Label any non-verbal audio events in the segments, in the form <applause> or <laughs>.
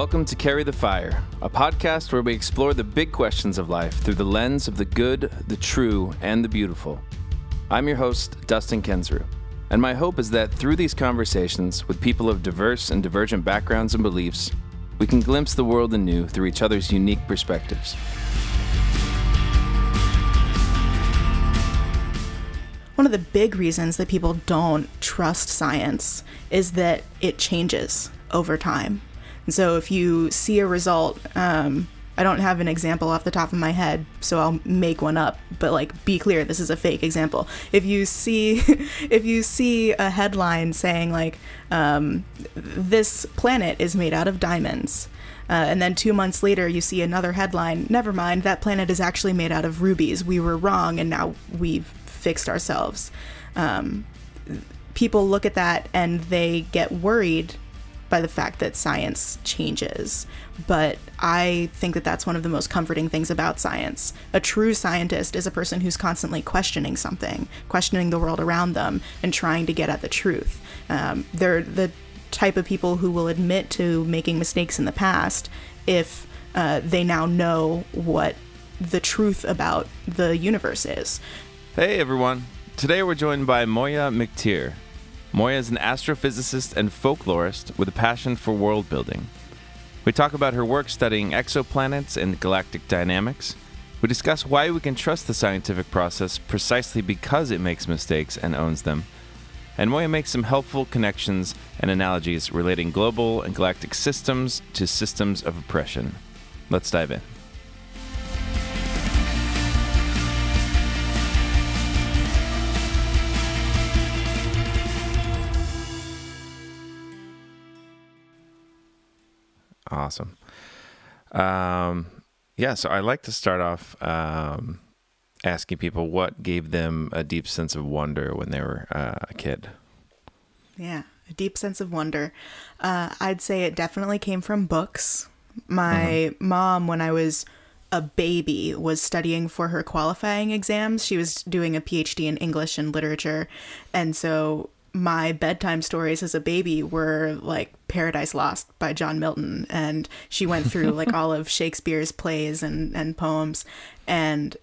Welcome to Carry the Fire, a podcast where we explore the big questions of life through the lens of the good, the true, and the beautiful. I'm your host, Dustin Kensrue, and my hope is that through these conversations with people of diverse and divergent backgrounds and beliefs, we can glimpse the world anew through each other's unique perspectives. One of the big reasons that people don't trust science is that it changes over time. And so if you see a result, um, I don't have an example off the top of my head, so I'll make one up. But like, be clear, this is a fake example. If you see, <laughs> if you see a headline saying like, um, "This planet is made out of diamonds," uh, and then two months later you see another headline, "Never mind, that planet is actually made out of rubies. We were wrong, and now we've fixed ourselves." Um, people look at that and they get worried by the fact that science changes. But I think that that's one of the most comforting things about science. A true scientist is a person who's constantly questioning something, questioning the world around them, and trying to get at the truth. Um, they're the type of people who will admit to making mistakes in the past if uh, they now know what the truth about the universe is. Hey everyone. Today we're joined by Moya McTeer. Moya is an astrophysicist and folklorist with a passion for world building. We talk about her work studying exoplanets and galactic dynamics. We discuss why we can trust the scientific process precisely because it makes mistakes and owns them. And Moya makes some helpful connections and analogies relating global and galactic systems to systems of oppression. Let's dive in. Awesome. Um, yeah, so I like to start off um, asking people what gave them a deep sense of wonder when they were uh, a kid. Yeah, a deep sense of wonder. Uh, I'd say it definitely came from books. My mm-hmm. mom, when I was a baby, was studying for her qualifying exams. She was doing a PhD in English and literature. And so my bedtime stories as a baby were like Paradise Lost by John Milton and she went through like all of Shakespeare's plays and and poems and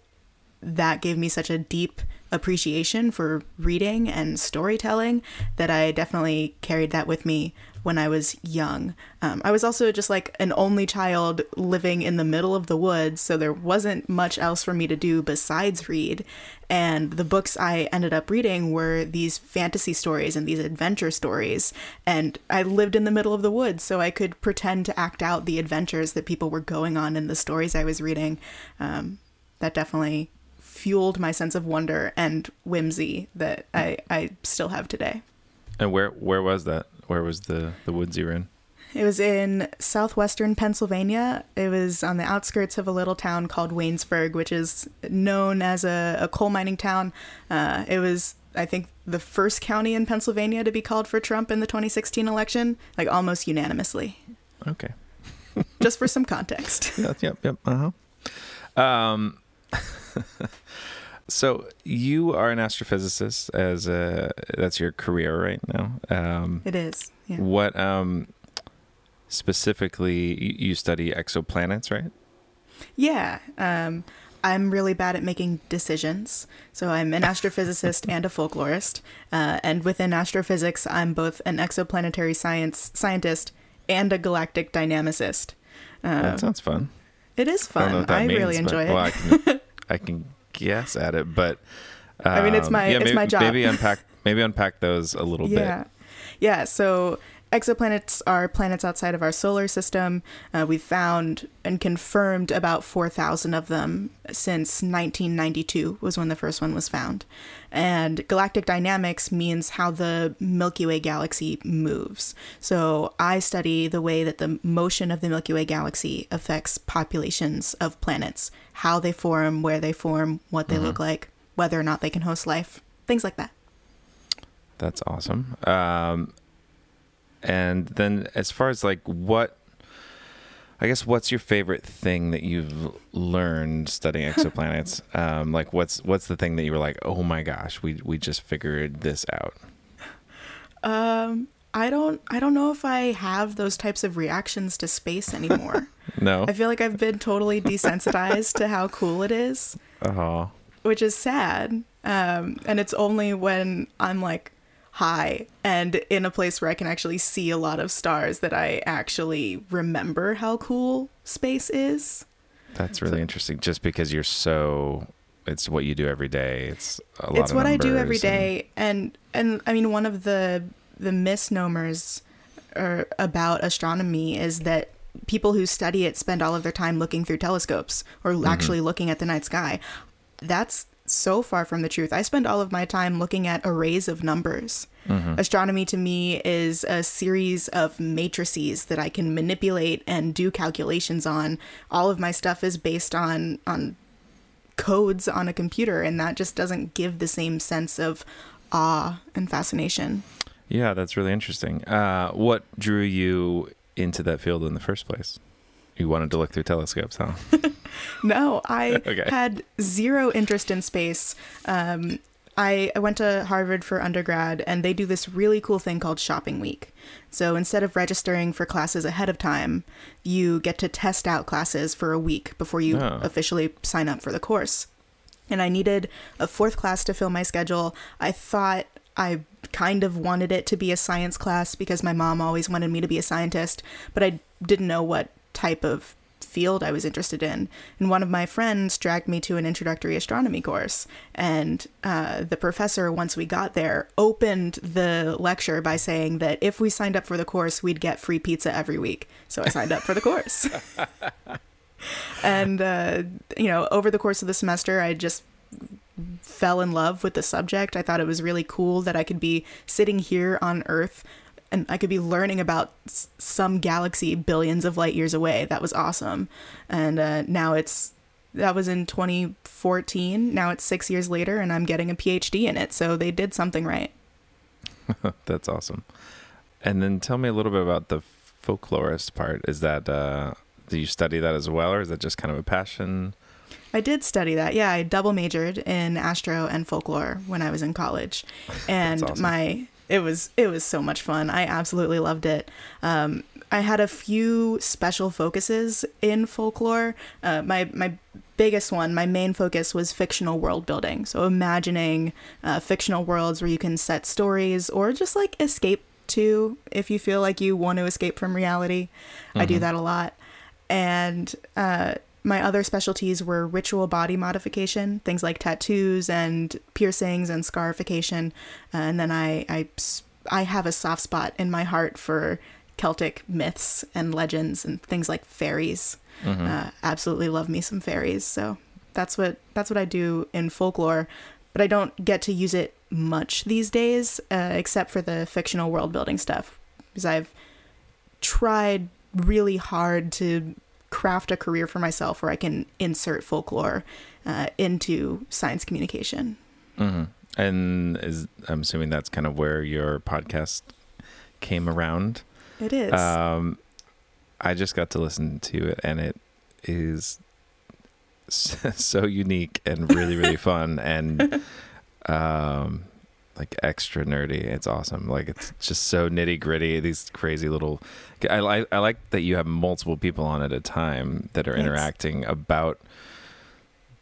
that gave me such a deep appreciation for reading and storytelling that I definitely carried that with me when I was young. Um, I was also just like an only child living in the middle of the woods, so there wasn't much else for me to do besides read. And the books I ended up reading were these fantasy stories and these adventure stories. And I lived in the middle of the woods, so I could pretend to act out the adventures that people were going on in the stories I was reading. Um, that definitely fueled my sense of wonder and whimsy that I, I still have today. And where where was that? Where was the the woods you were in? It was in southwestern Pennsylvania. It was on the outskirts of a little town called Waynesburg, which is known as a, a coal mining town. Uh, it was, I think, the first county in Pennsylvania to be called for Trump in the 2016 election, like almost unanimously. Okay. <laughs> Just for some context. <laughs> yep, yep, yep. Uh huh. Um, <laughs> so you are an astrophysicist as a that's your career right now. Um, it is. Yeah. What um, specifically you study exoplanets, right? Yeah. Um, I'm really bad at making decisions. So I'm an <laughs> astrophysicist and a folklorist. Uh, and within astrophysics, I'm both an exoplanetary science scientist and a galactic dynamicist. Uh, that sounds fun. It is fun. I, I means, really enjoy it. Well, I, can, I can <laughs> guess at it, but um, I mean, it's my yeah, it's maybe, my job. Maybe unpack maybe unpack those a little yeah. bit. Yeah. So exoplanets are planets outside of our solar system. Uh, we've found and confirmed about 4,000 of them since 1992 was when the first one was found. And galactic dynamics means how the Milky Way galaxy moves. So I study the way that the motion of the Milky Way galaxy affects populations of planets, how they form, where they form, what they mm-hmm. look like, whether or not they can host life, things like that. That's awesome. Um, and then as far as like what I guess what's your favorite thing that you've learned studying <laughs> exoplanets? um, like what's what's the thing that you were like, oh my gosh, we we just figured this out? Um, I don't I don't know if I have those types of reactions to space anymore. <laughs> No. I feel like I've been totally desensitized to how cool it is, Oh. which is sad. Um, and it's only when I'm like high and in a place where I can actually see a lot of stars that I actually remember how cool space is. That's really interesting. Just because you're so, it's what you do every day. It's a lot it's what I do every day, and and I mean one of the the misnomers er, about astronomy is that people who study it spend all of their time looking through telescopes or Mm-hmm. actually looking at the night sky. That's so far from the truth. I spend all of my time looking at arrays of numbers. Mm-hmm. Astronomy to me is a series of matrices that I can manipulate and do calculations on. All of my stuff is based on on codes on a computer and that just doesn't give the same sense of awe and fascination. Yeah, that's really interesting. Uh, what drew you into that field in the first place? You wanted to look through telescopes, huh? <laughs> No, I <laughs> Okay. had zero interest in space. Um, I, I went to Harvard for undergrad, and they do this really cool thing called Shopping Week. So instead of registering for classes ahead of time, you get to test out classes for a week before you Oh. officially sign up for the course. And I needed a fourth class to fill my schedule. I thought I kind of wanted it to be a science class because my mom always wanted me to be a scientist, but I didn't know what type of field I was interested in. And one of my friends dragged me to an introductory astronomy course. And uh, the professor, once we got there, opened the lecture by saying that if we signed up for the course, we'd get free pizza every week. So I signed up for the course. <laughs> and, uh, you know, over the course of the semester, I just fell in love with the subject. I thought it was really cool that I could be sitting here on Earth and I could be learning about s- some galaxy billions of light years away. That was awesome. And uh, now it's that was in 2014. Now it's six years later, and I'm getting a PhD in it. So they did something right. <laughs> that's awesome. And then tell me a little bit about the folklorist part. Is that, uh, do you study that as well, or is that just kind of a passion? I did study that. Yeah, I double majored in astro and folklore when I was in college, <laughs> and awesome. my it was it was so much fun. I absolutely loved it. Um, I had a few special focuses in folklore. Uh, my my biggest one, my main focus was fictional world building. So imagining uh, fictional worlds where you can set stories or just like escape to if you feel like you want to escape from reality. I do that a lot. And uh, my other specialties were ritual body modification, things like tattoos and piercings and scarification. Uh, and then I I have a soft spot in my heart for Celtic myths and legends and things like fairies. Uh, absolutely love me some fairies. So that's what that's what I do in folklore, but I don't get to use it much these days, uh, except for the fictional world building stuff, because I've tried really hard to craft a career for myself where I can insert folklore uh, into science communication. Mm-hmm. And is I'm assuming that's kind of where your podcast came around. It is. Um, I just got to listen to it, and it is <laughs> so unique and really, really fun, and <laughs> um, like extra nerdy. It's awesome. Like it's just so nitty gritty. These crazy little. I like. I like that you have multiple people on at a time that are interacting about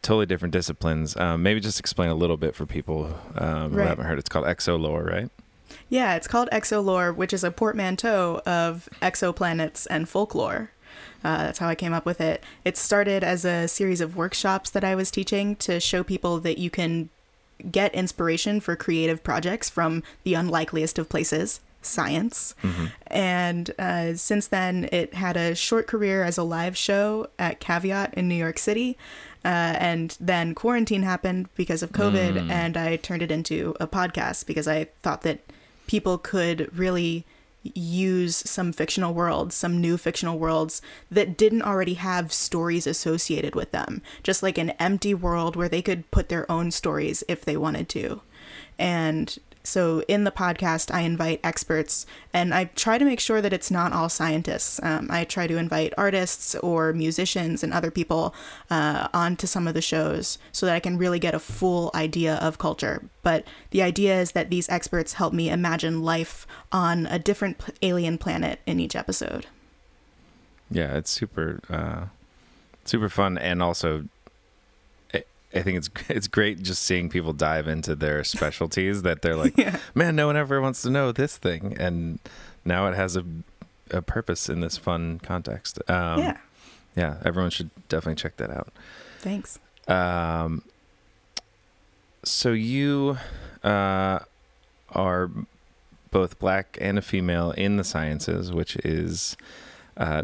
totally different disciplines. Um, maybe just explain a little bit for people um, who haven't heard. It's called Exolore, right? Yeah, it's called Exolore, which is a portmanteau of exoplanets and folklore. Uh, that's how I came up with it. It started as a series of workshops that I was teaching to show people that you can get inspiration for creative projects from the unlikeliest of places, science. And uh, since then, it had a short career as a live show at Caveat in New York City. Uh, and then quarantine happened because of COVID, and I turned it into a podcast because I thought that people could really use some fictional worlds, some new fictional worlds that didn't already have stories associated with them. Just like an empty world where they could put their own stories if they wanted to. And so in the podcast, I invite experts, and I try to make sure that it's not all scientists. Um, I try to invite artists or musicians and other people uh, onto some of the shows so that I can really get a full idea of culture. But the idea is that these experts help me imagine life on a different alien planet in each episode. Yeah, it's super, uh, super fun, and also I think it's <laughs> it's great just seeing people dive into their specialties that they're like, <laughs> yeah. man, no one ever wants to know this thing, and now it has a a purpose in this fun context. Um, yeah, yeah, everyone should definitely check that out. Thanks. Um, so you uh, are both black and a female in the sciences, which is uh,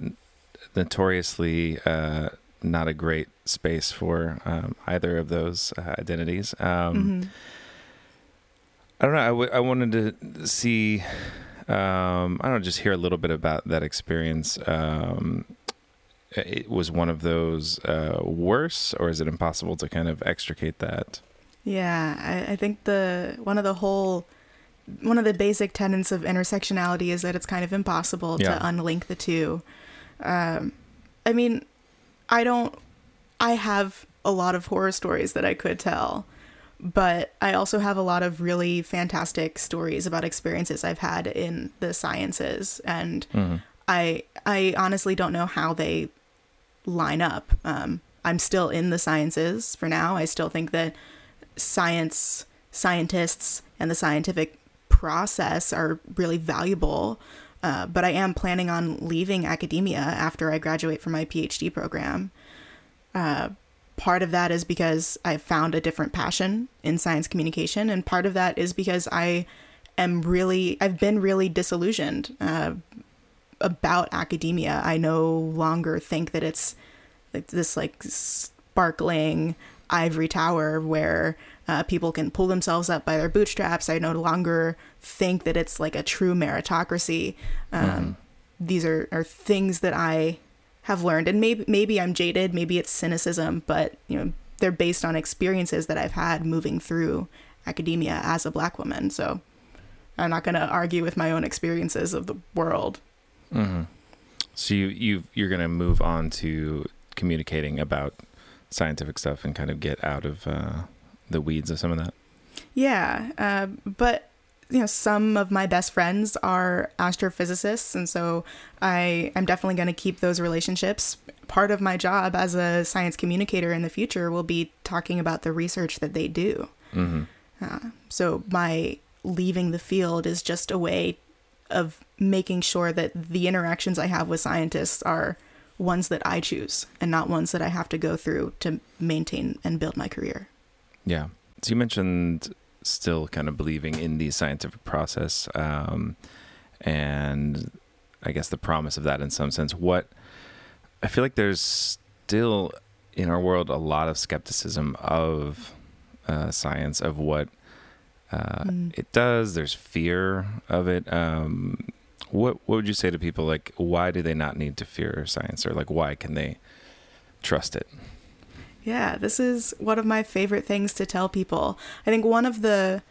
notoriously uh, not a great space for um, either of those uh, identities. Um, mm-hmm. I don't know. I, w- I wanted to see. Um, I don't know, just hear a little bit about that experience. Um, it was one of those uh, worse, or is it impossible to kind of extricate that? Yeah, I, I think the one of the whole one of the basic tenets of intersectionality is that it's kind of impossible yeah. to unlink the two. Um, I mean, I don't I have a lot of horror stories that I could tell, but I also have a lot of really fantastic stories about experiences I've had in the sciences and mm-hmm. I I honestly don't know how they line up. Um, I'm still in the sciences for now. I still think that science scientists and the scientific process are really valuable. Uh, but I am planning on leaving academia after I graduate from my PhD program. Uh, part of that is because I found a different passion in science communication, and part of that is because I am really, I've been really disillusioned uh, about academia. I no longer think that it's like this like sparkling ivory tower where uh, people can pull themselves up by their bootstraps. I no longer think that it's like a true meritocracy. Um, mm-hmm. These are, are things that I have learned, and maybe maybe I'm jaded, maybe it's cynicism, but you know they're based on experiences that I've had moving through academia as a black woman. So I'm not going to argue with my own experiences of the world. Mm-hmm. So you you you're going to move on to communicating about scientific stuff and kind of get out of uh, the weeds of some of that. Yeah, uh, but you know some of my best friends are astrophysicists and so i i'm definitely going to keep those relationships part of my job as a science communicator in the future will be talking about the research that they do mm-hmm. uh, so my leaving the field is just a way of making sure that the interactions i have with scientists are ones that i choose and not ones that i have to go through to maintain and build my career yeah so you mentioned still kind of believing in the scientific process um, and I guess the promise of that in some sense. What I feel like there's still in our world a lot of skepticism of uh, science, of what uh, mm. it does. There's fear of it. Um, what what would you say to people like why do they not need to fear science or like why can they trust it? Yeah, this is one of my favorite things to tell people. I think one of the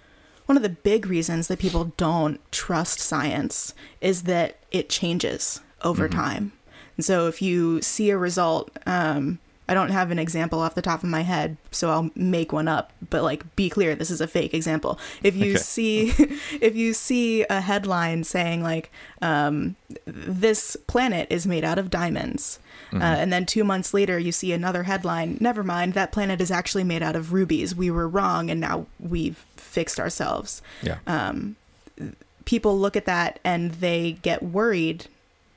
one of the big reasons that people don't trust science is that it changes over mm-hmm. time. And so if you see a result, um, I don't have an example off the top of my head, so I'll make one up. But like, be clear, this is a fake example. If you okay. see, <laughs> if you see a headline saying like, um, "This planet is made out of diamonds," Mm-hmm. Uh, and then two months later, you see another headline. Never mind, that planet is actually made out of rubies. We were wrong, and now we've fixed ourselves. Yeah. Um, people look at that and they get worried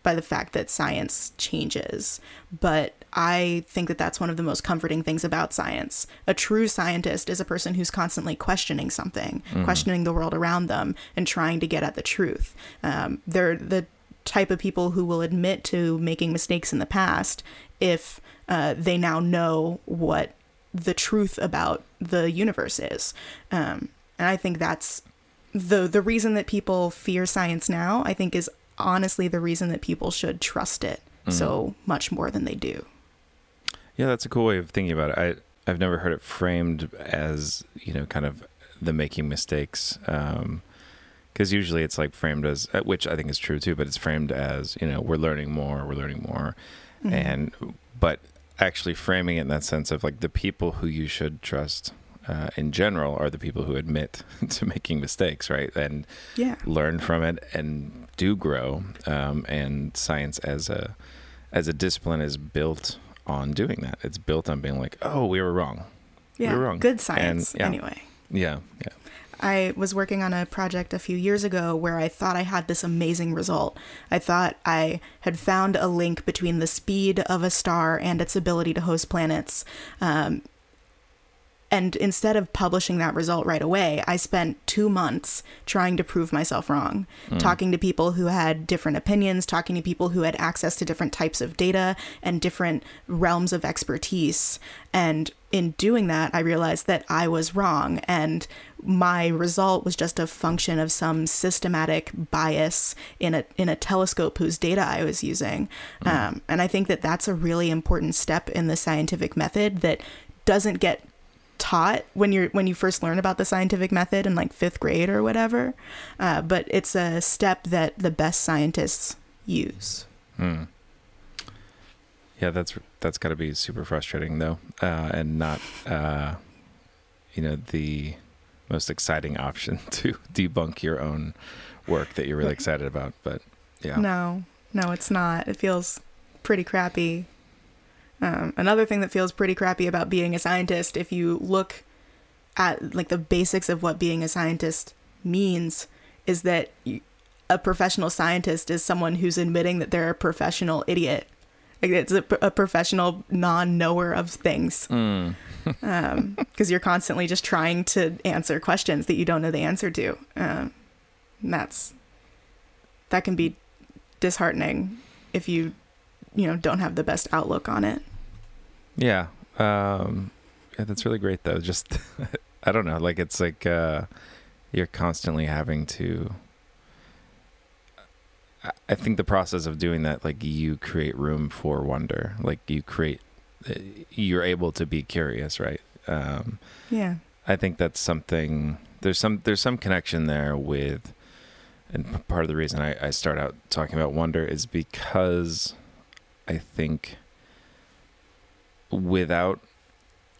by the fact that science changes. But I think that that's one of the most comforting things about science. A true scientist is a person who's constantly questioning something, mm-hmm. questioning the world around them, and trying to get at the truth. Um, they're the type of people who will admit to making mistakes in the past if uh, they now know what the truth about the universe is. Um, and I think that's the the reason that people fear science now. I think is honestly the reason that people should trust it mm-hmm. so much more than they do. Yeah, that's a cool way of thinking about it. I I've never heard it framed as you know kind of the making mistakes. Um, because usually it's like framed as, uh, which I think is true too, but it's framed as you know we're learning more, we're learning more, Mhm. and but actually framing it in that sense of like the people who you should trust uh, in general are the people who admit <laughs> to making mistakes, right, and yeah. learn from it and do grow. Um, and science as a as a discipline is built on doing that. It's built on being like, oh, we were wrong. Yeah. You're wrong. Good science, And, yeah. anyway. Yeah, yeah. I was working on a project a few years ago where I thought I had this amazing result. I thought I had found a link between the speed of a star and its ability to host planets. Um, and instead of publishing that result right away, I spent two months trying to prove myself wrong, talking to people who had different opinions, talking to people who had access to different types of data and different realms of expertise. And in doing that, I realized that I was wrong, and my result was just a function of some systematic bias in a in a telescope whose data I was using. Um, and I think that that's a really important step in the scientific method that doesn't get taught when you're when you first learn about the scientific method in like fifth grade or whatever. Uh, but it's a step that the best scientists use. Hmm. Yeah, that's that's got to be super frustrating though, uh, and not uh, you know the most exciting <laughs> option to debunk your own work that you're really excited about. But yeah, no. No it's not. It feels pretty crappy um, another thing that feels pretty crappy about being a scientist if you look at like the basics of what being a scientist means is that you, a professional scientist is someone who's admitting that they're a professional idiot like it's a, a professional non-knower of things <laughs> Mm. because you're constantly just trying to answer questions that you don't know the answer to. Um, and that's that can be disheartening if you you know don't have the best outlook on it. yeah, um, yeah, that's really great though. Just <laughs> I don't know, like it's like uh, you're constantly having to. I- think the process of doing that, like you create room for wonder, like you create, uh, you're able to be curious, right? Um, Yeah. I think that's something. There's some there's some connection there with, and part of the reason I, I start out talking about wonder is because I think without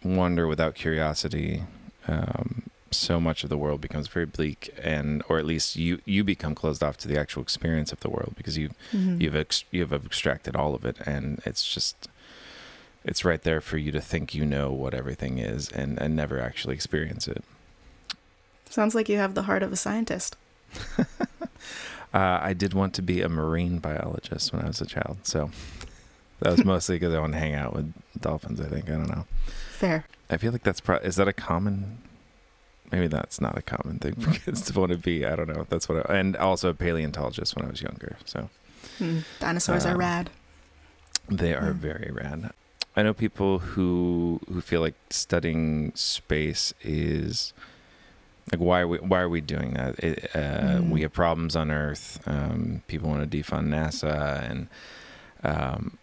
wonder, without curiosity, um, so much of the world becomes very bleak, and or at least you you become closed off to the actual experience of the world because you Mhm. you've ex- you've extracted all of it and it's just it's right there for you to think you know what everything is and and never actually experience it Sounds like you have the heart of a scientist. <laughs> uh, i did want to be a marine biologist when i was a child so that was mostly because i wanted to hang out with dolphins i think i don't know Fair. i feel like that's pro- is that a common maybe that's not a common thing for kids to want to be i don't know that's what I, and also a paleontologist when i was younger so Hmm. Dinosaurs are Um, rad. They are Mm. very rad. I know people who who feel like studying space is like why are we why are we doing that? It, uh, Mm. We have problems on Earth. Um, people want to defund NASA, and um,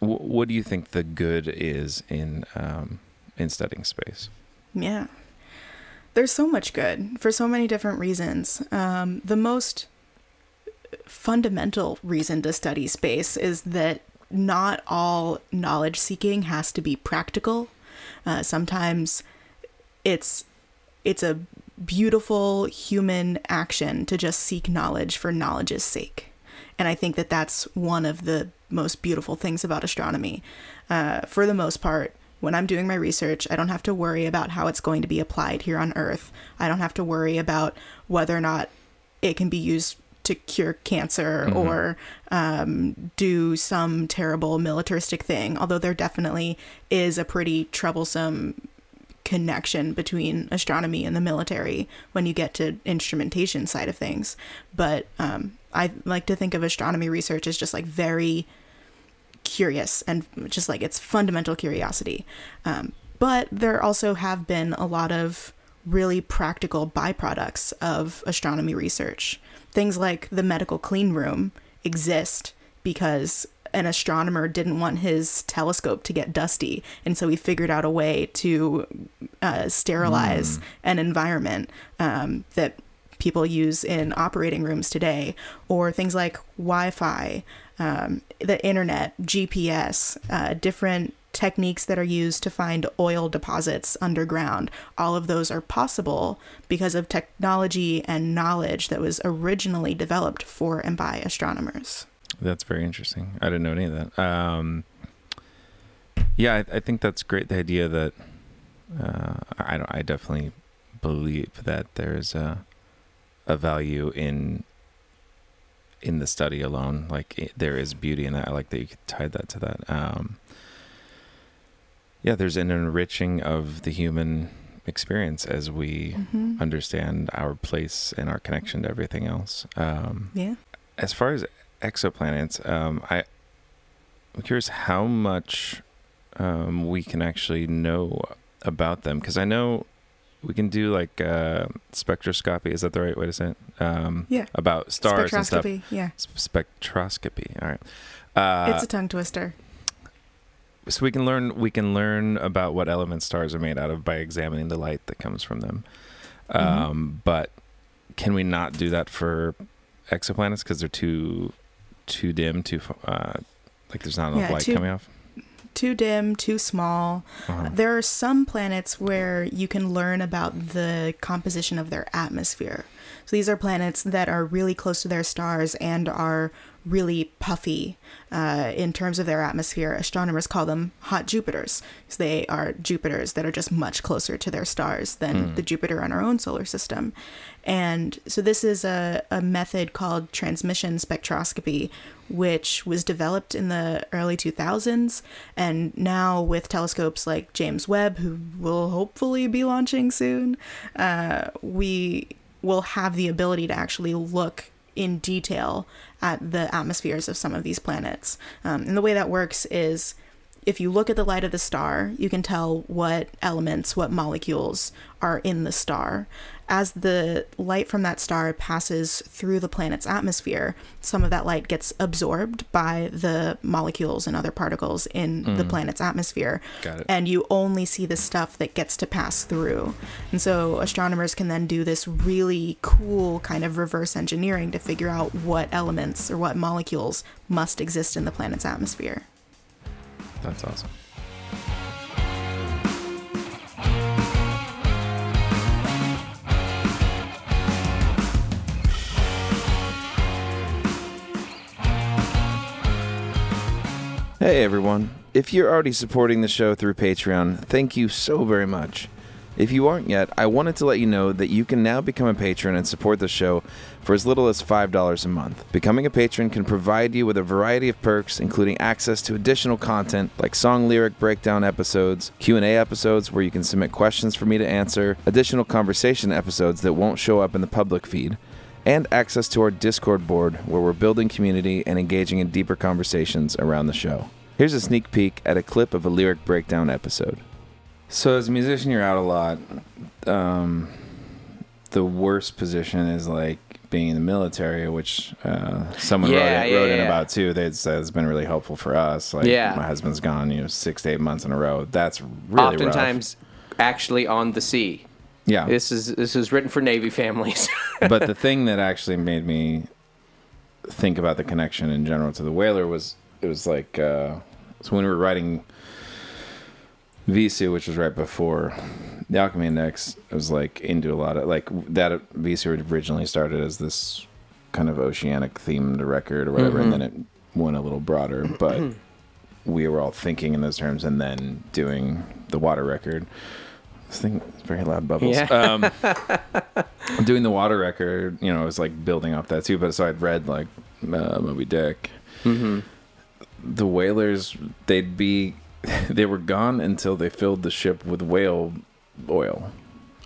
wh- what do you think the good is in um, in studying space? Yeah. There's so much good for so many different reasons. Um, the most fundamental reason to study space is that not all knowledge seeking has to be practical. Uh, sometimes it's it's a beautiful human action to just seek knowledge for knowledge's sake. And I think that that's one of the most beautiful things about astronomy. Uh, for the most part, when I'm doing my research, I don't have to worry about how it's going to be applied here on Earth. I don't have to worry about whether or not it can be used to cure cancer Mhm. or um, do some terrible militaristic thing, although there definitely is a pretty troublesome connection between astronomy and the military when you get to instrumentation side of things. But um, i like to think of astronomy research as just like very curious and just like it's fundamental curiosity. Um, but there also have been a lot of really practical byproducts of astronomy research. Things like the medical clean room exist because an astronomer didn't want his telescope to get dusty, and so he figured out a way to uh, sterilize an environment um, that people use in operating rooms today, or things like Wi Fi, um, the internet, GPS, uh, different techniques that are used to find oil deposits underground. All of those are possible because of technology and knowledge that was originally developed for and by astronomers. That's very interesting. I didn't know any of that. Um, yeah, I, I think that's great. The idea that uh, I don't, I definitely believe that there's a a value in in the study alone. Like it, there is beauty in that. I like that you could tie that to that. Um, yeah, there's an enriching of the human experience as we Mm-hmm. understand our place and our connection to everything else. Um, Yeah. as far as exoplanets, um, I, I'm curious how much um, we can actually know about them because I know we can do like uh, spectroscopy. Is that the right way to say it? Um, Yeah. About stars and stuff. Spectroscopy. Yeah. S- Spectroscopy. All right. Uh, it's a tongue twister. so we can learn we can learn about what elements stars are made out of by examining the light that comes from them. Mhm. Um, but can we not do that for exoplanets because they're too too dim, too uh, like there's not enough Yeah, light too- coming off? Too dim, too small. Uh-huh. There are some planets where you can learn about the composition of their atmosphere. So these are planets that are really close to their stars and are really puffy uh, in terms of their atmosphere. Astronomers call them hot Jupiters. So they are Jupiters that are just much closer to their stars than the Jupiter in our own solar system. And so this is a, a method called transmission spectroscopy, which was developed in the early 2000s. And now, with telescopes like James Webb, who will hopefully be launching soon, uh, we will have the ability to actually look in detail at the atmospheres of some of these planets. Um, and the way that works is if you look at the light of the star, you can tell what elements, what molecules are in the star. As the light from that star passes through the planet's atmosphere, some of that light gets absorbed by the molecules and other particles in the mm. planet's atmosphere. Got it. And you only see the stuff that gets to pass through. And so astronomers can then do this really cool kind of reverse engineering to figure out what elements or what molecules must exist in the planet's atmosphere. That's awesome. Hey everyone. If you're already supporting the show through Patreon, thank you so very much. If you aren't yet, I wanted to let you know that you can now become a patron and support the show for as little as $5 a month. Becoming a patron can provide you with a variety of perks including access to additional content like song lyric breakdown episodes, Q&A episodes where you can submit questions for me to answer, additional conversation episodes that won't show up in the public feed, and access to our Discord board where we're building community and engaging in deeper conversations around the show. Here's a sneak peek at a clip of a lyric breakdown episode. So, as a musician, you're out a lot. Um, the worst position is like being in the military, which uh, someone Yeah, wrote, yeah, wrote in about too. They said it's been really helpful for us. Like, Yeah. my husband's gone, you know, six to eight months in a row. That's really rough. Oftentimes, actually on the sea. Yeah. This is this is written for Navy families. <laughs> but the thing that actually made me think about the connection in general to the whaler was it was like uh, so when we were writing Vheissu, which was right before the Alchemy Index, it was like into a lot of like that Vheissu originally started as this kind of oceanic themed record or whatever, and then it went a little broader. But <clears throat> we were all thinking in those terms, and then doing the water record. This thing is very loud bubbles. Yeah. Um, <laughs> doing the water record, you know, it was like building off that too. But so I'd read like uh, Moby Dick. mm-hmm. The whalers, they'd be, <laughs> they were gone until they filled the ship with whale oil,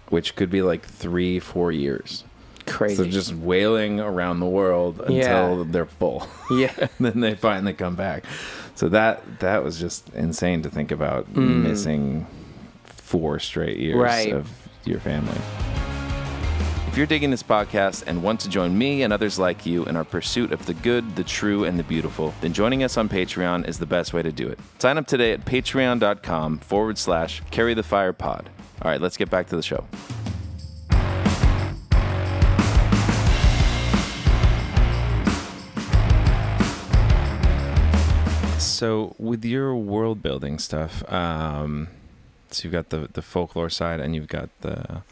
which could be like three, four years. Crazy. So just whaling around the world until Yeah. they're full. <laughs> yeah. and <laughs> then they finally come back. So that that was just insane to think about Mm. missing four straight years Right. of your family. If you're digging this podcast and want to join me and others like you in our pursuit of the good, the true, and the beautiful, then joining us on Patreon is the best way to do it. Sign up today at patreon.com forward slash carry the fire pod. All right, let's get back to the show. So, with your world building stuff, um, so you've got the, the folklore side and you've got the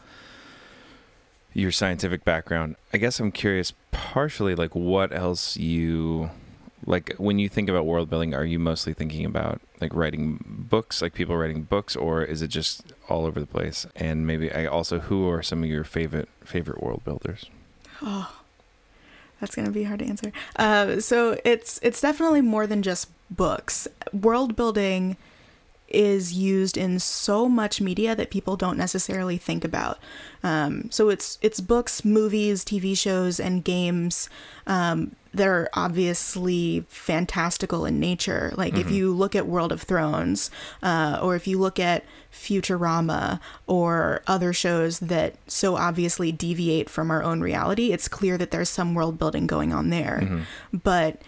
your scientific background. I guess I'm curious, partially, like what else you like when you think about world building. Are you mostly thinking about like writing books, like people writing books, or is it just all over the place? And maybe I also, who are some of your favorite favorite world builders? Oh, that's gonna be hard to answer. Uh, so it's it's definitely more than just books. World building is used in so much media that people don't necessarily think about. Um, so it's it's books, movies, TV shows, and games. Um, they're obviously fantastical in nature. Like if you look at World of Thrones, uh, or if you look at Futurama or other shows that so obviously deviate from our own reality, it's clear that there's some world building going on there. But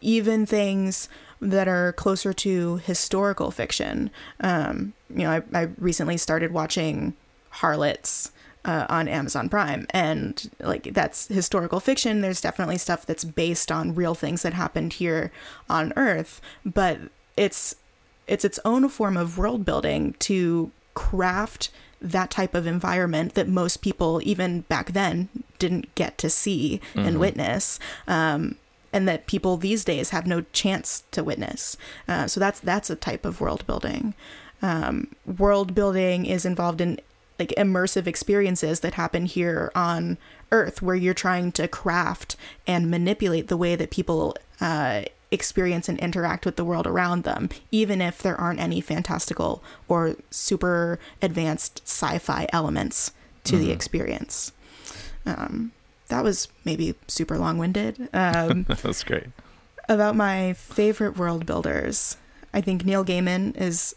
even things that are closer to historical fiction. Um, you know, I, I recently started watching Harlots uh, on Amazon Prime, and like that's historical fiction. There's definitely stuff that's based on real things that happened here on Earth, but it's it's its own form of world building to craft that type of environment that most people even back then didn't get to see and witness um, and that people these days have no chance to witness. Uh, so that's that's a type of world building. Um, world building is involved in like immersive experiences that happen here on earth where you're trying to craft and manipulate the way that people uh, experience and interact with the world around them even if there aren't any fantastical or super advanced sci-fi elements to the experience. Um, that was maybe super long-winded um, <laughs> That's great. about my favorite world builders. I think Neil Gaiman is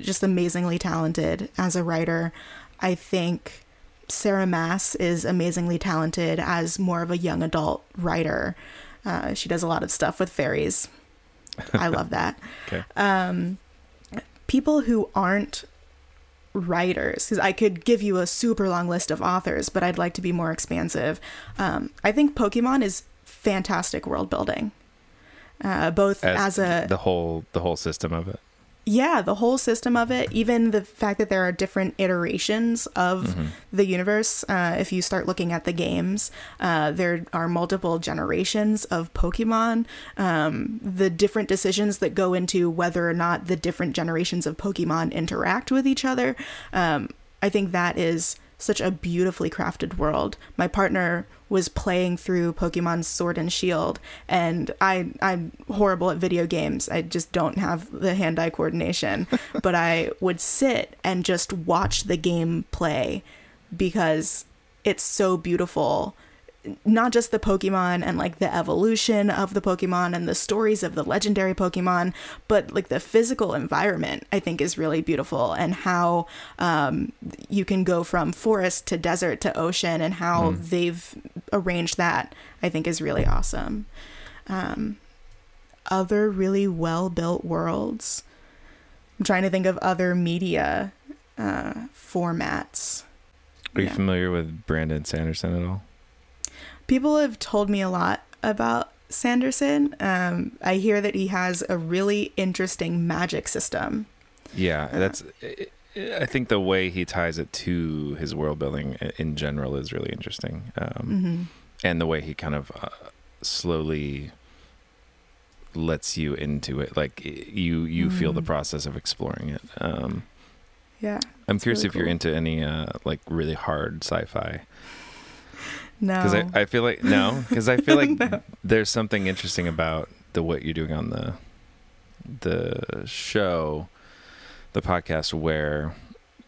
just amazingly talented as a writer. I think Sarah Maas is amazingly talented as more of a young adult writer. Uh, she does a lot of stuff with fairies. I love that. <laughs> Okay. People who aren't writers, because I could give you a super long list of authors, but I'd like to be more expansive. Um, I think Pokemon is fantastic world building. Uh, both as, a the whole the whole system of it. Yeah the whole system of it even the fact that there are different iterations of the universe uh, if you start looking at the games uh, there are multiple generations of pokemon um, the different decisions that go into whether or not the different generations of pokemon interact with each other um, i think that is such a beautifully crafted world. My partner was playing through Pokemon Sword and Shield, and I I'm horrible at video games. I just don't have the hand-eye coordination. <laughs> but I would sit and just watch the game play because it's so beautiful. Not just the Pokemon and like the evolution of the Pokemon and the stories of the legendary Pokemon, but like the physical environment, I think is really beautiful. And how um, you can go from forest to desert to ocean and how they've arranged that, I think is really awesome. Um, other really well built worlds. I'm trying to think of other media uh, formats. Are you Yeah. familiar with Brandon Sanderson at all? People have told me a lot about Sanderson. Um, I hear that he has a really interesting magic system. Yeah, that's. I think the way he ties it to his world building in general is really interesting, um, hmm and the way he kind of uh, slowly lets you into it. Like you, you feel the Mm. process of exploring it. Um, Yeah. I'm curious really if you're into any uh, like really hard sci-fi No. because I, I feel like no <laughs> because I feel like there's something interesting about the what you're doing on the the show, the podcast where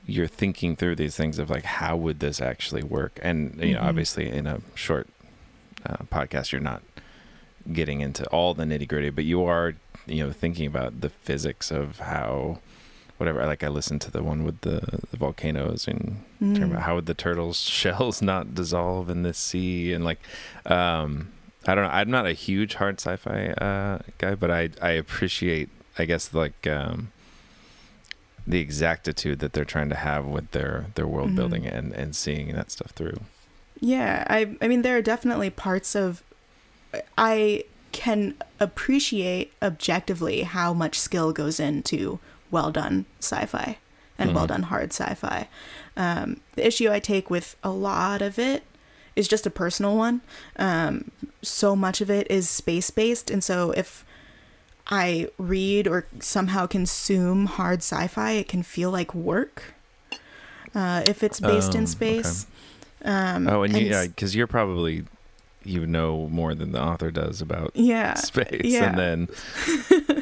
you're thinking through these things of like how would this actually work and you know Mhm. obviously in a short uh, podcast you're not getting into all the nitty gritty but you are you know thinking about the physics of how whatever. Like I listened to the one with the, the volcanoes and Mm. about how would the turtles' <laughs> shells not dissolve in this sea and like, um, I don't know. I'm not a huge hard sci-fi uh, guy, but I I appreciate I guess like um, the exactitude that they're trying to have with their their world Mhm. building and and seeing that stuff through. Yeah, I I mean there are definitely parts of I can appreciate objectively how much skill goes into well done sci-fi and well Mhm. done hard sci-fi. Um, the issue I take with a lot of it is just a personal one. Um, so much of it is space based, and so if I read or somehow consume hard sci-fi, it can feel like work. Uh, if it's based Um, in okay. space. Um, Oh, and, you, yeah, because you're probably you know more than the author does about yeah. space, yeah. and then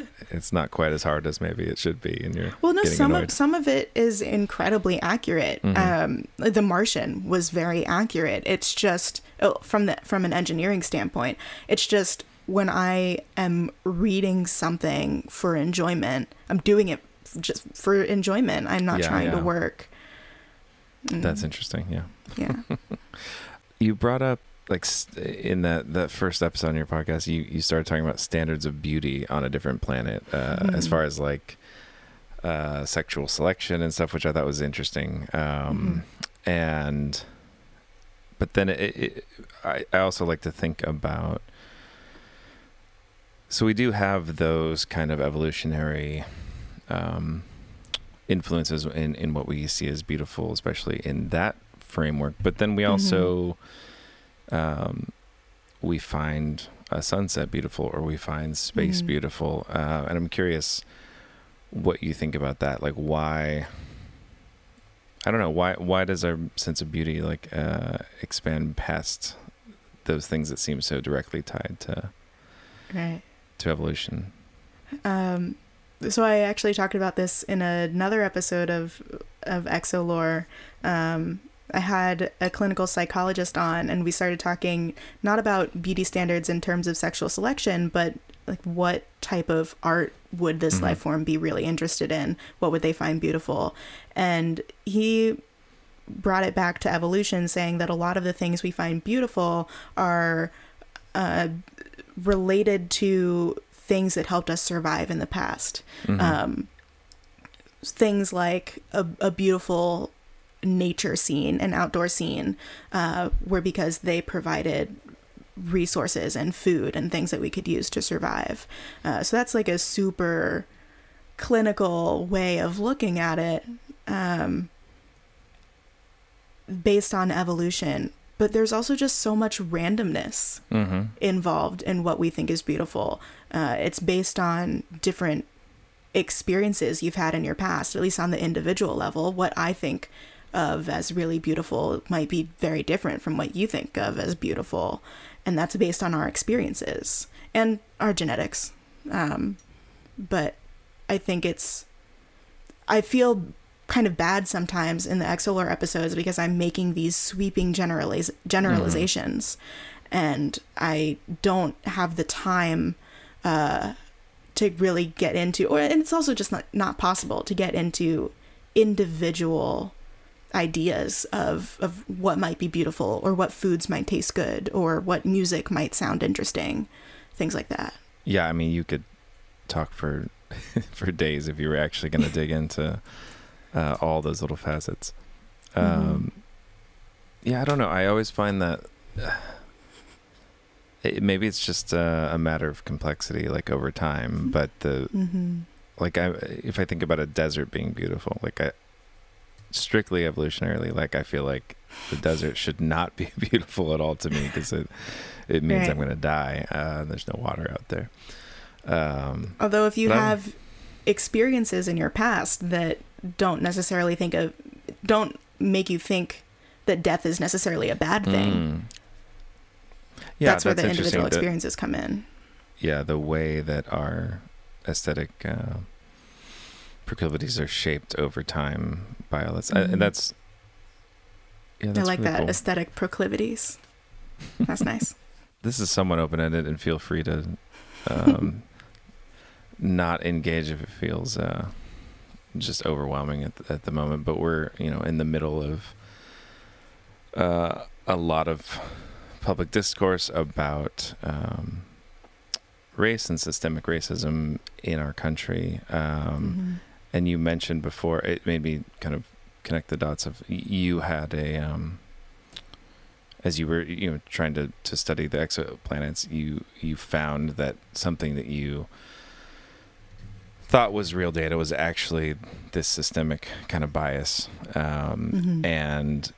<laughs> it's not quite as hard as maybe it should be. And you're Well, no, some annoyed. of some of it is incredibly accurate. Mhm. Um, the Martian was very accurate. It's just oh, from the from an engineering standpoint. It's just when I am reading something for enjoyment, I'm doing it just for enjoyment. I'm not Yeah, trying to work. Mm, That's interesting. Yeah, yeah. <laughs> you brought up like in that that first episode on your podcast, you you started talking about standards of beauty on a different planet, uh, as Mhm. far as like uh, sexual selection and stuff, which I thought was interesting. Um, And but then it, it, I I also like to think about. So we do have those kind of evolutionary um, influences in in what we see as beautiful, especially in that framework. But then we also um, we find a sunset beautiful, or we find space Mhm. beautiful, uh, and I'm curious what you think about that. Like, why? I don't know why. Why does our sense of beauty like uh, expand past those things that seem so directly tied to Right. to evolution? Um, so I actually talked about this in another episode of of Exolore. Um, I had a clinical psychologist on, and we started talking not about beauty standards in terms of sexual selection, but like what type of art would this Mhm. life form be really interested in? What would they find beautiful? And he brought it back to evolution, saying that a lot of the things we find beautiful are uh, related to things that helped us survive in the past. Mhm. Um, things like a, a beautiful nature scene, and outdoor scene, uh, were because they provided resources and food and things that we could use to survive. Uh, so that's like a super clinical way of looking at it um, based on evolution. But there's also just so much randomness Mhm. involved in what we think is beautiful. Uh, it's based on different experiences you've had in your past, at least on the individual level. What I think of as really beautiful might be very different from what you think of as beautiful. And that's based on our experiences and our genetics. Um, but I think it's, I feel kind of bad sometimes in the Exolore episodes because I'm making these sweeping generaliz- generalizations and I don't have the time uh, to really get into, or and it's also just not, not possible to get into individual ideas of of what might be beautiful or what foods might taste good or what music might sound interesting, things like that. Yeah, I mean, you could talk for <laughs> for days if you were actually going <laughs> to dig into uh, all those little facets. Um, Yeah, I don't know. I always find that <sighs> it, maybe it's just a, a matter of complexity, like over time. But the Mm-hmm. like, I if I think about a desert being beautiful, like I strictly evolutionarily, like I feel like the desert should not be <laughs> beautiful at all to me because it it means I'm going to die. Uh, there's no water out there. Um, Although if you But I'm- have experiences in your past that don't necessarily think of don't make you think that death is necessarily a bad thing. Mm. Yeah, that's where the individual that- experiences come in. yeah, the way that our aesthetic uh, proclivities are shaped over time by all this, Mhm. and that's yeah, I like really that cool. aesthetic proclivities. That's nice. <laughs> This is somewhat open ended, and feel free to um, <laughs> not engage if it feels uh, just overwhelming at the, at the moment. But we're you know in the middle of uh, a lot of public discourse about um, race and systemic racism in our country. Um, Mm-hmm. And you mentioned before, it made me kind of connect the dots of you had a um, as you were you know trying to to study the exoplanets, you you found that something that you thought was real data was actually this systemic kind of bias. Um, Mhm. And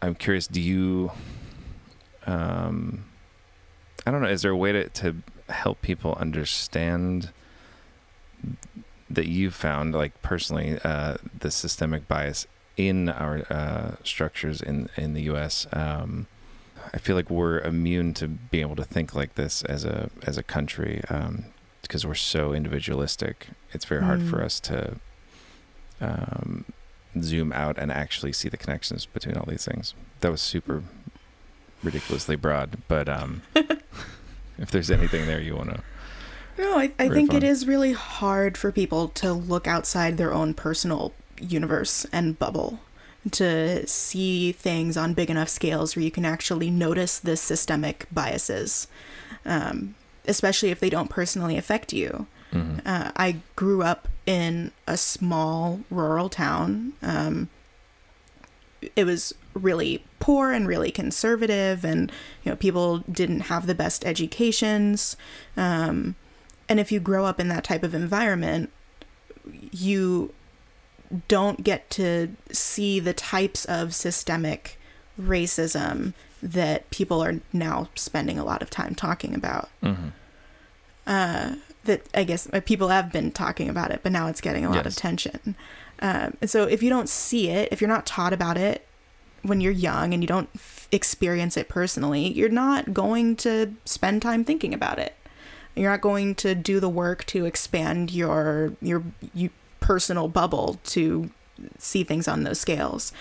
I'm curious, do you, um, I don't know, is there a way to, to help people understand that you've found, like personally, uh, the systemic bias in our uh, structures in, in the U.S.? Um, I feel like we're immune to being able to think like this as a as a country um, because we're so individualistic. It's very hard for Mm. us to um, zoom out and actually see the connections between all these things. That was super ridiculously broad, but um, <laughs> if there's anything there you want to, No, I, I think fun. it is really hard for people to look outside their own personal universe and bubble to see things on big enough scales where you can actually notice the systemic biases, um, especially if they don't personally affect you. Uh, I grew up in a small rural town. Um, it was really poor and really conservative, and you know people didn't have the best educations. Um, and if you grow up in that type of environment, you don't get to see the types of systemic racism that people are now spending a lot of time talking about. Mm-hmm. Uh, that I guess uh, people have been talking about it, but now it's getting a lot of Yes. attention. Um, and so if you don't see it, if you're not taught about it when you're young and you don't f- experience it personally, you're not going to spend time thinking about it. You're not going to do the work to expand your your you, personal bubble to see things on those scales.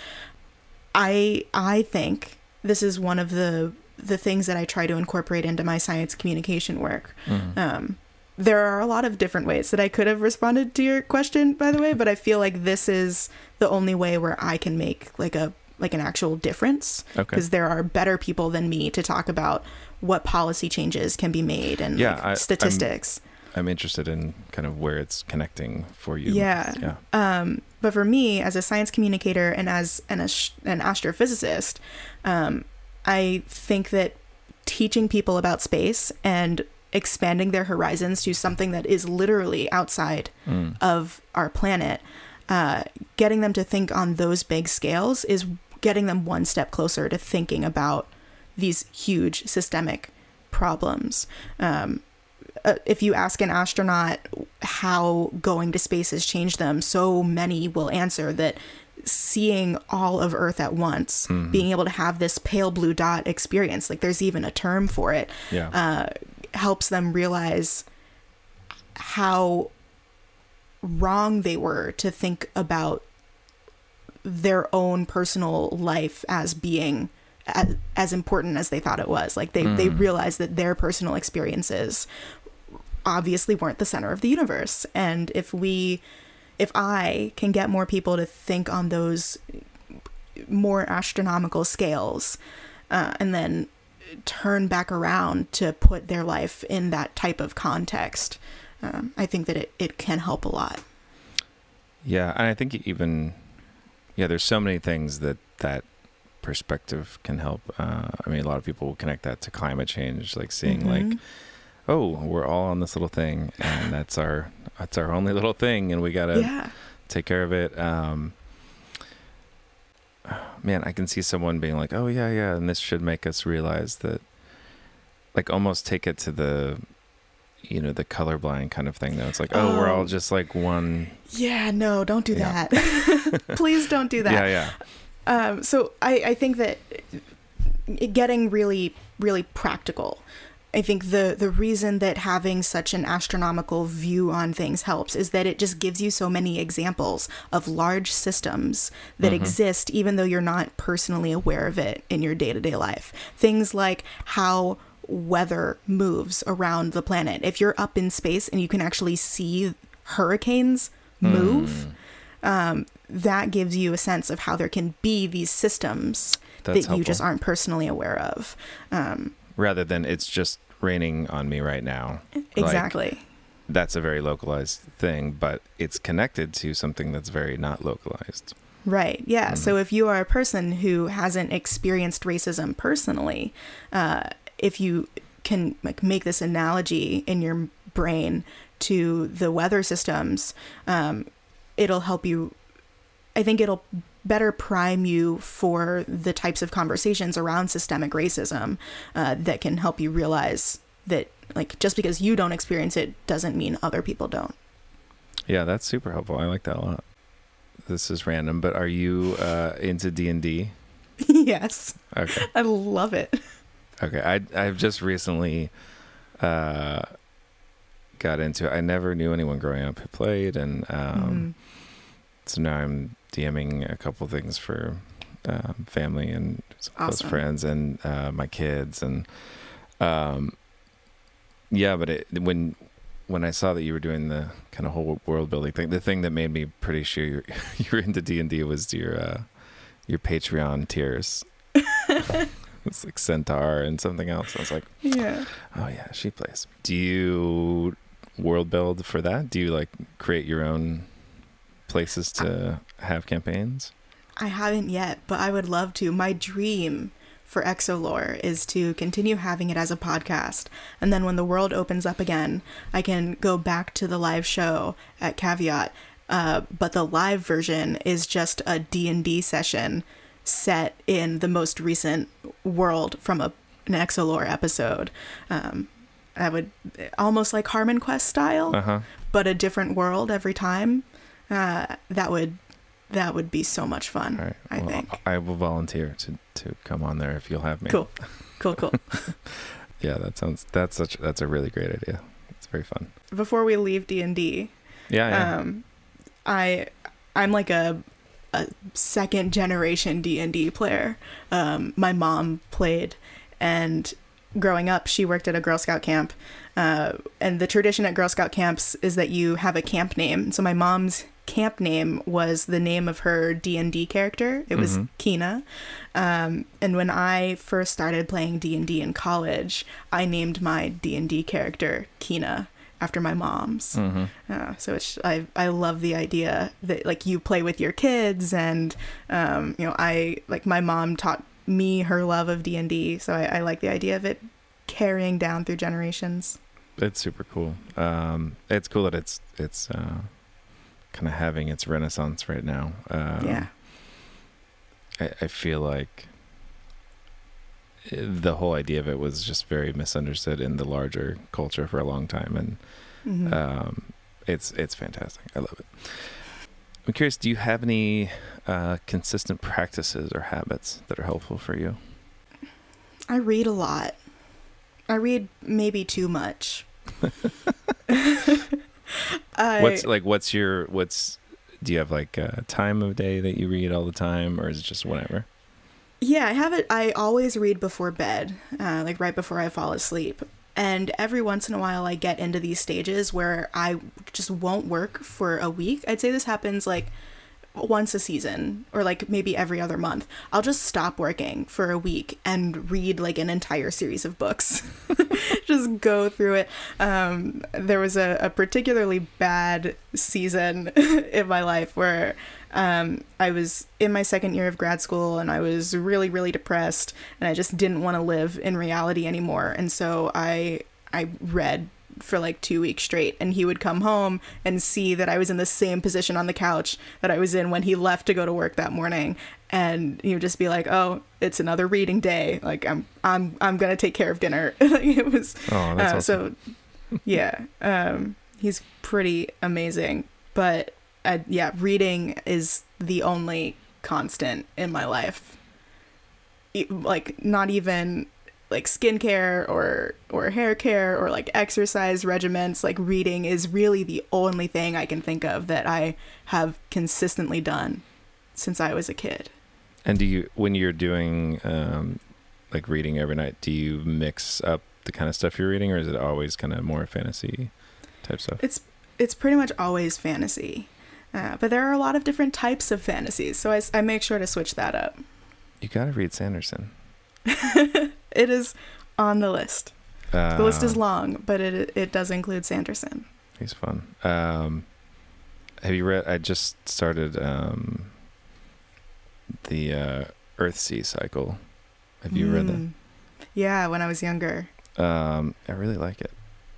I I think this is one of the the things that I try to incorporate into my science communication work. Mm-hmm. Um, there are a lot of different ways that I could have responded to your question, by the way, but I feel like this is the only way where I can make like a like an actual difference Okay. because there are better people than me to talk about what policy changes can be made and Yeah, like, I- I'm- statistics. I'm interested in kind of where it's connecting for you. Yeah. Yeah. Um, but for me, as a science communicator and as an, an astrophysicist, um, I think that teaching people about space and expanding their horizons to something that is literally outside Mm. of our planet, uh, getting them to think on those big scales is getting them one step closer to thinking about these huge systemic problems. Um, uh, if you ask an astronaut how going to space has changed them, so many will answer that seeing all of Earth at once, Mm-hmm. being able to have this pale blue dot experience, like there's even a term for it, Yeah. uh, helps them realize how wrong they were to think about their own personal life as being as, as important as they thought it was. Like they, they realized that their personal experiences obviously weren't the center of the universe. And if we, if I can get more people to think on those more astronomical scales, uh, and then turn back around to put their life in that type of context, um, I think that it, it can help a lot. Yeah, and I think even yeah, there's so many things that that perspective can help. Uh, I mean, a lot of people will connect that to climate change, like seeing like, Mhm. oh, we're all on this little thing, and that's our that's our only little thing, and we gotta yeah. take care of it. Um, man, I can see someone being like, "Oh yeah, yeah," and this should make us realize that, like, almost take it to the, you know, the colorblind kind of thing. Though it's like, oh, we're all Oh. just like one. Yeah, no, don't do Yeah. that. <laughs> Please don't do <laughs> that. Yeah, yeah, Um, so I, I think that it getting really, really practical. I think the the reason that having such an astronomical view on things helps is that it just gives you so many examples of large systems that exist even though you're not personally aware of it in your day-to-day life. Things like how weather moves around the planet. If you're up in space and you can actually see hurricanes move, Hmm. Um, that gives you a sense of how there can be these systems That's that you just aren't personally aware of. Um, rather than it's just raining on me right now. Like, exactly. that's a very localized thing, but it's connected to something that's very not localized. Right. Yeah. Mm. So if you are a person who hasn't experienced racism personally, uh, if you can like make this analogy in your brain to the weather systems, um, it'll help you. I think it'll better prime you for the types of conversations around systemic racism uh, that can help you realize that like just because you don't experience it doesn't mean other people don't. Yeah, that's super helpful. I like that a lot. This is random, but are you uh, into D and D? <laughs> yes, Okay. I love it. Okay, I I've just recently uh, got into it. I never knew anyone growing up who played, and um, Mhm. So now I'm DMing a couple things for um, family and some close friends and uh, my kids, and um, yeah. But it, when when I saw that you were doing the kind of whole world building thing, the thing that made me pretty sure you're, <laughs> you're into D and D was your uh, your Patreon tiers. <laughs> it's like Centaur and something else. I was like, Yeah. oh yeah, she plays. Do you world build for that? Do you like create your own places to have campaigns? I haven't yet, but I would love to. My dream for Exolore is to continue having it as a podcast. And then when the world opens up again, I can go back to the live show at Caveat. Uh, but the live version is just a D&D session set in the most recent world from a, an Exolore episode. Um, I would almost like Harmon Quest style Uh huh. but a different world every time. Uh, that would that would be so much fun. Right. I well, think. I will volunteer to to come on there if you'll have me. Cool, cool, cool. <laughs> Yeah, that sounds that's such that's a really great idea. It's very fun. Before we leave D and D, Yeah, yeah. um, I I'm like a a second generation D and D player. Um, my mom played, and growing up, she worked at a Girl Scout camp. Uh, and the tradition at Girl Scout camps is that you have a camp name. So my mom's camp name was the name of her D and D character. It was Mhm. Kina. Um, and when I first started playing D and D in college, I named my D and D character Kina after my mom's. hmm Uh, so it's I I love the idea that like you play with your kids and um, you know I like my mom taught me her love of D and D, so I, I like the idea of it carrying down through generations. It's super cool. Um, it's cool that it's it's uh, kind of having its renaissance right now. Um, yeah, I, I feel like the whole idea of it was just very misunderstood in the larger culture for a long time, and Mhm. um, it's it's fantastic. I love it. I'm curious. Do you have any uh, consistent practices or habits that are helpful for you? I read a lot. I read maybe too much. <laughs> <laughs> I, What's like? What's your what's? Do you have like a time of day that you read all the time, or is it just whenever? Yeah, I have it. I always read before bed, uh, like right before I fall asleep. And every once in a while, I get into these stages where I just won't work for a week. I'd say this happens like once a season or like maybe every other month. I'll just stop working for a week and read like an entire series of books. <laughs> just go through it. Um, there was a, a particularly bad season <laughs> in my life where um, I was in my second year of grad school and I was really, really depressed and I just didn't want to live in reality anymore. And so I I read for like two weeks straight and he would come home and see that I was in the same position on the couch that I was in when he left to go to work that morning and he would just be like, "Oh, it's another reading day. Like I'm I'm I'm to take care of dinner." <laughs> like it was Oh, that's uh, awesome. so yeah, um, he's pretty amazing. But uh, yeah, reading is the only constant in my life. Like not even like skincare or or hair care or like exercise regimens. Like reading is really the only thing I can think of that I have consistently done since I was a kid. And do you, when you're doing um, like reading every night, do you mix up the kind of stuff you're reading, or is it always kind of more fantasy type stuff? It's it's pretty much always fantasy. Uh, but there are a lot of different types of fantasies, so I, I make sure to switch that up. You gotta read Sanderson. <laughs> It is on the list. Uh, The list is long, but it it does include Sanderson. He's fun. Um, have you read? I just started um, the uh, Earthsea cycle. Have you read Mm. Yeah, when I was younger. Um, I really like it.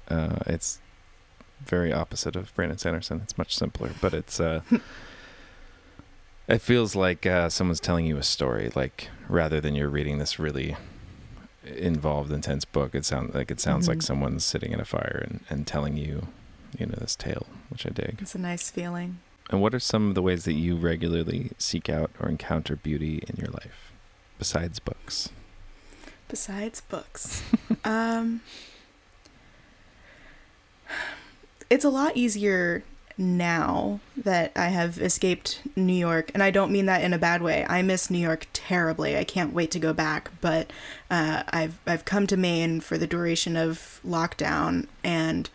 Uh, it's very opposite of Brandon Sanderson. It's much simpler, but it's. Uh, <laughs> it feels like uh, someone's telling you a story, like rather than you're reading this really involved, intense book. It sounds like it sounds like Mhm. someone's sitting in a fire and, and telling you, you know, this tale, which I dig. It's a nice feeling. And what are some of the ways that you regularly seek out or encounter beauty in your life besides books? Besides books, <laughs> um, <sighs> it's a lot easier now that I have escaped New York, and I don't mean that in a bad way. I miss New York terribly. I can't wait to go back, but uh, I've I've come to Maine for the duration of lockdown, and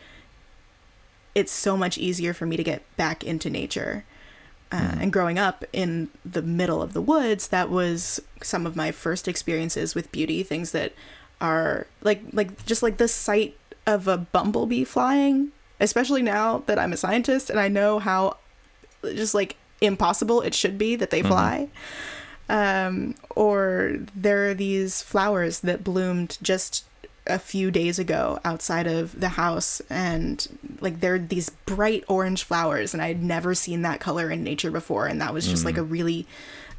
it's so much easier for me to get back into nature. Uh, Mhm. and growing up in the middle of the woods, that was some of my first experiences with beauty. Things that are like like just like the sight of a bumblebee flying, especially now that I'm a scientist and I know how just like impossible it should be that they Mhm. fly. Um, or there are these flowers that bloomed just a few days ago outside of the house and like they're these bright orange flowers and I'd never seen that color in nature before and that was just like Mhm. a really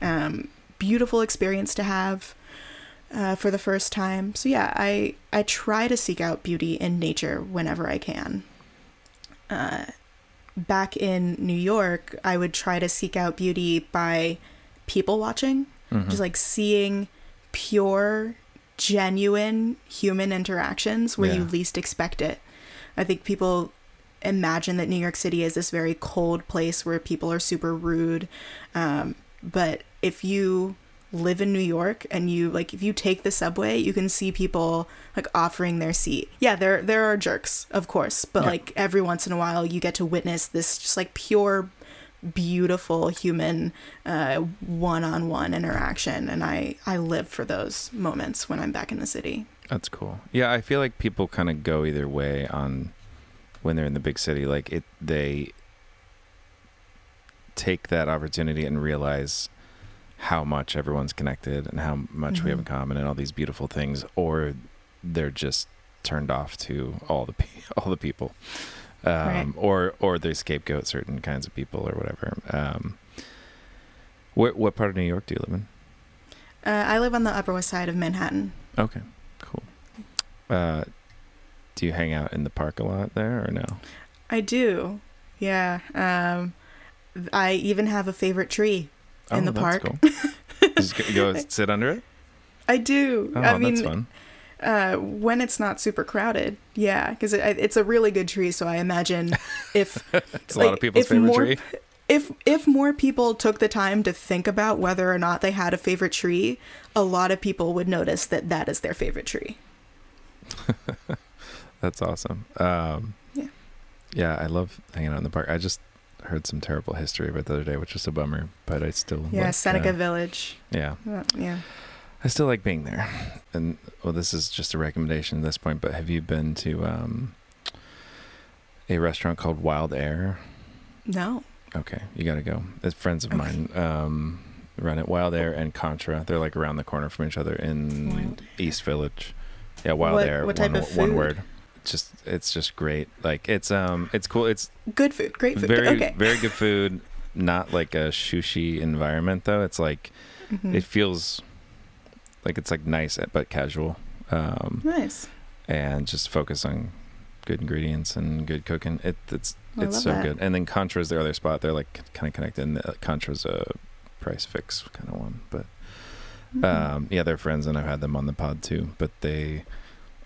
um, beautiful experience to have uh, for the first time. So yeah, I I try to seek out beauty in nature whenever I can. Uh, back in New York, I would try to seek out beauty by people watching, Mhm. just like seeing pure, genuine human interactions where you least expect it. I think people imagine that New York City is this very cold place where people are super rude. Um, but if you live in New York and you like if you take the subway, you can see people like offering their seat. Yeah, there there are jerks, of course, but Yeah. like every once in a while you get to witness this just like pure beautiful human uh, one-on-one interaction and I I live for those moments when I'm back in the city. That's cool. Yeah, I feel like people kind of go either way on when they're in the big city. Like it, they take that opportunity and realize how much everyone's connected and how much we have in Mhm. common and all these beautiful things, or they're just turned off to all the <laughs> pe- all the people, um, Right. or or they scapegoat certain kinds of people or whatever. Um, what what part of New York do you live in? Uh, I live on the Upper West Side of Manhattan. Okay, cool. Uh, do you hang out in the park a lot there or no? I do. Yeah. Um, I even have a favorite tree in the Oh, park. Cool. <laughs> Just go, sit under it. I do. Oh, I mean, uh, when it's not super crowded. Yeah, because it, it's a really good tree. So I imagine <laughs> if It's a lot of people's favorite more- tree. if if more people took the time to think about whether or not they had a favorite tree, a lot of people would notice that that is their favorite tree. <laughs> That's awesome. Um, Yeah. Yeah, I love hanging out in the park. I just heard some terrible history of it the other day, which is a bummer. But I still Yeah, like, Seneca uh, Village. yeah, Uh, yeah. I still like being there. And well, this is just a recommendation at this point. But have you been to um, a restaurant called Wildair? No. Okay, you got to go. It's friends of Okay. mine um, run it. Wildair and Contra. They're like around the corner from each other in East Village. Yeah, Wild What- Air. what type one, of one word. Just it's just great. Like it's um it's cool. It's Good food. Great food. very okay. very good food. Not like a sushi environment though. It's like Mhm. it feels like it's like nice but casual. Um, nice. and just focus on good ingredients and good cooking. It, it's I it's so that. good. And then Contra's the other spot. They're like kind of connected. And the- Contra's a prix fixe kind of one, but Mhm. um, yeah, they're friends, and I've had them on the pod too. But they,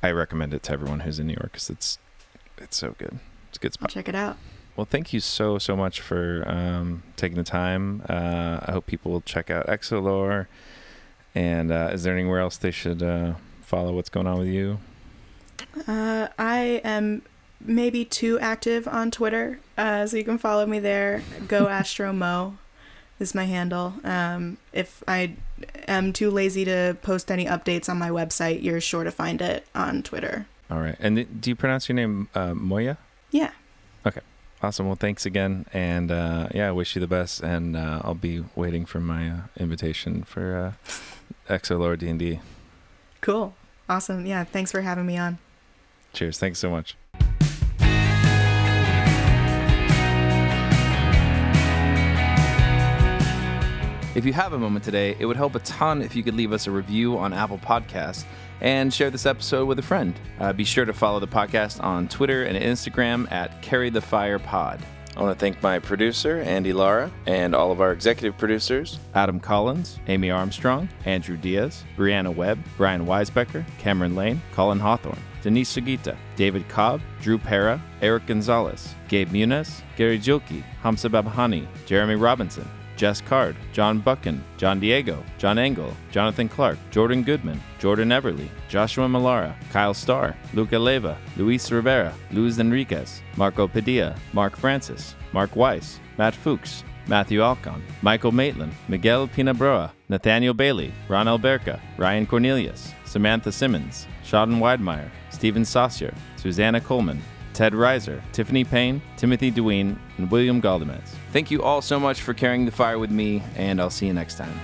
I recommend it to everyone who's in New York because it's it's so good. It's a good I'll spot. check it out. Well, thank you so so much for um, taking the time. Uh, I hope people will check out Exolore. And uh, is there anywhere else they should uh, follow? What's going on with you? Uh, I am maybe too active on Twitter. Uh, so you can follow me there. Go <laughs> Astro Mo is my handle. Um, if I am too lazy to post any updates on my website, you're sure to find it on Twitter. All right. And do you pronounce your name uh, Moiya? Yeah. Okay. Awesome. Well, thanks again. And uh, yeah, I wish you the best. And uh, I'll be waiting for my uh, invitation for uh, Exolore D&D. Cool. Awesome. Yeah. Thanks for having me on. Cheers. Thanks so much. If you have a moment today, it would help a ton if you could leave us a review on Apple Podcasts and share this episode with a friend. Uh, be sure to follow the podcast on Twitter and Instagram at Carry the Fire Pod. I want to thank my producer, Andy Lara, and all of our executive producers Adam Collins, Amy Armstrong, Andrew Diaz, Brianna Webb, Brian Weisbecker, Cameron Lane, Colin Hawthorne, Denise Sugita, David Cobb, Drew Pera, Eric Gonzalez, Gabe Muniz, Gary Julke, Hamza Babahani, Jeremy Robinson, Jess Card, John Buchan, John Diego, John Engel, Jonathan Clark, Jordan Goodman, Jordan Everly, Joshua Malara, Kyle Starr, Luca Leva, Luis Rivera, Luis Enriquez, Marco Padilla, Mark Francis, Mark Weiss, Matt Fuchs, Matthew Alcon, Michael Maitland, Miguel Pinabroa, Nathaniel Bailey, Ron Alberca, Ryan Cornelius, Samantha Simmons, Sheldon Weidmeyer, Stephen Saucier, Susanna Coleman, Ted Reiser, Tiffany Payne, Timothy Deween, and William Galdamez. Thank you all so much for carrying the fire with me, and I'll see you next time.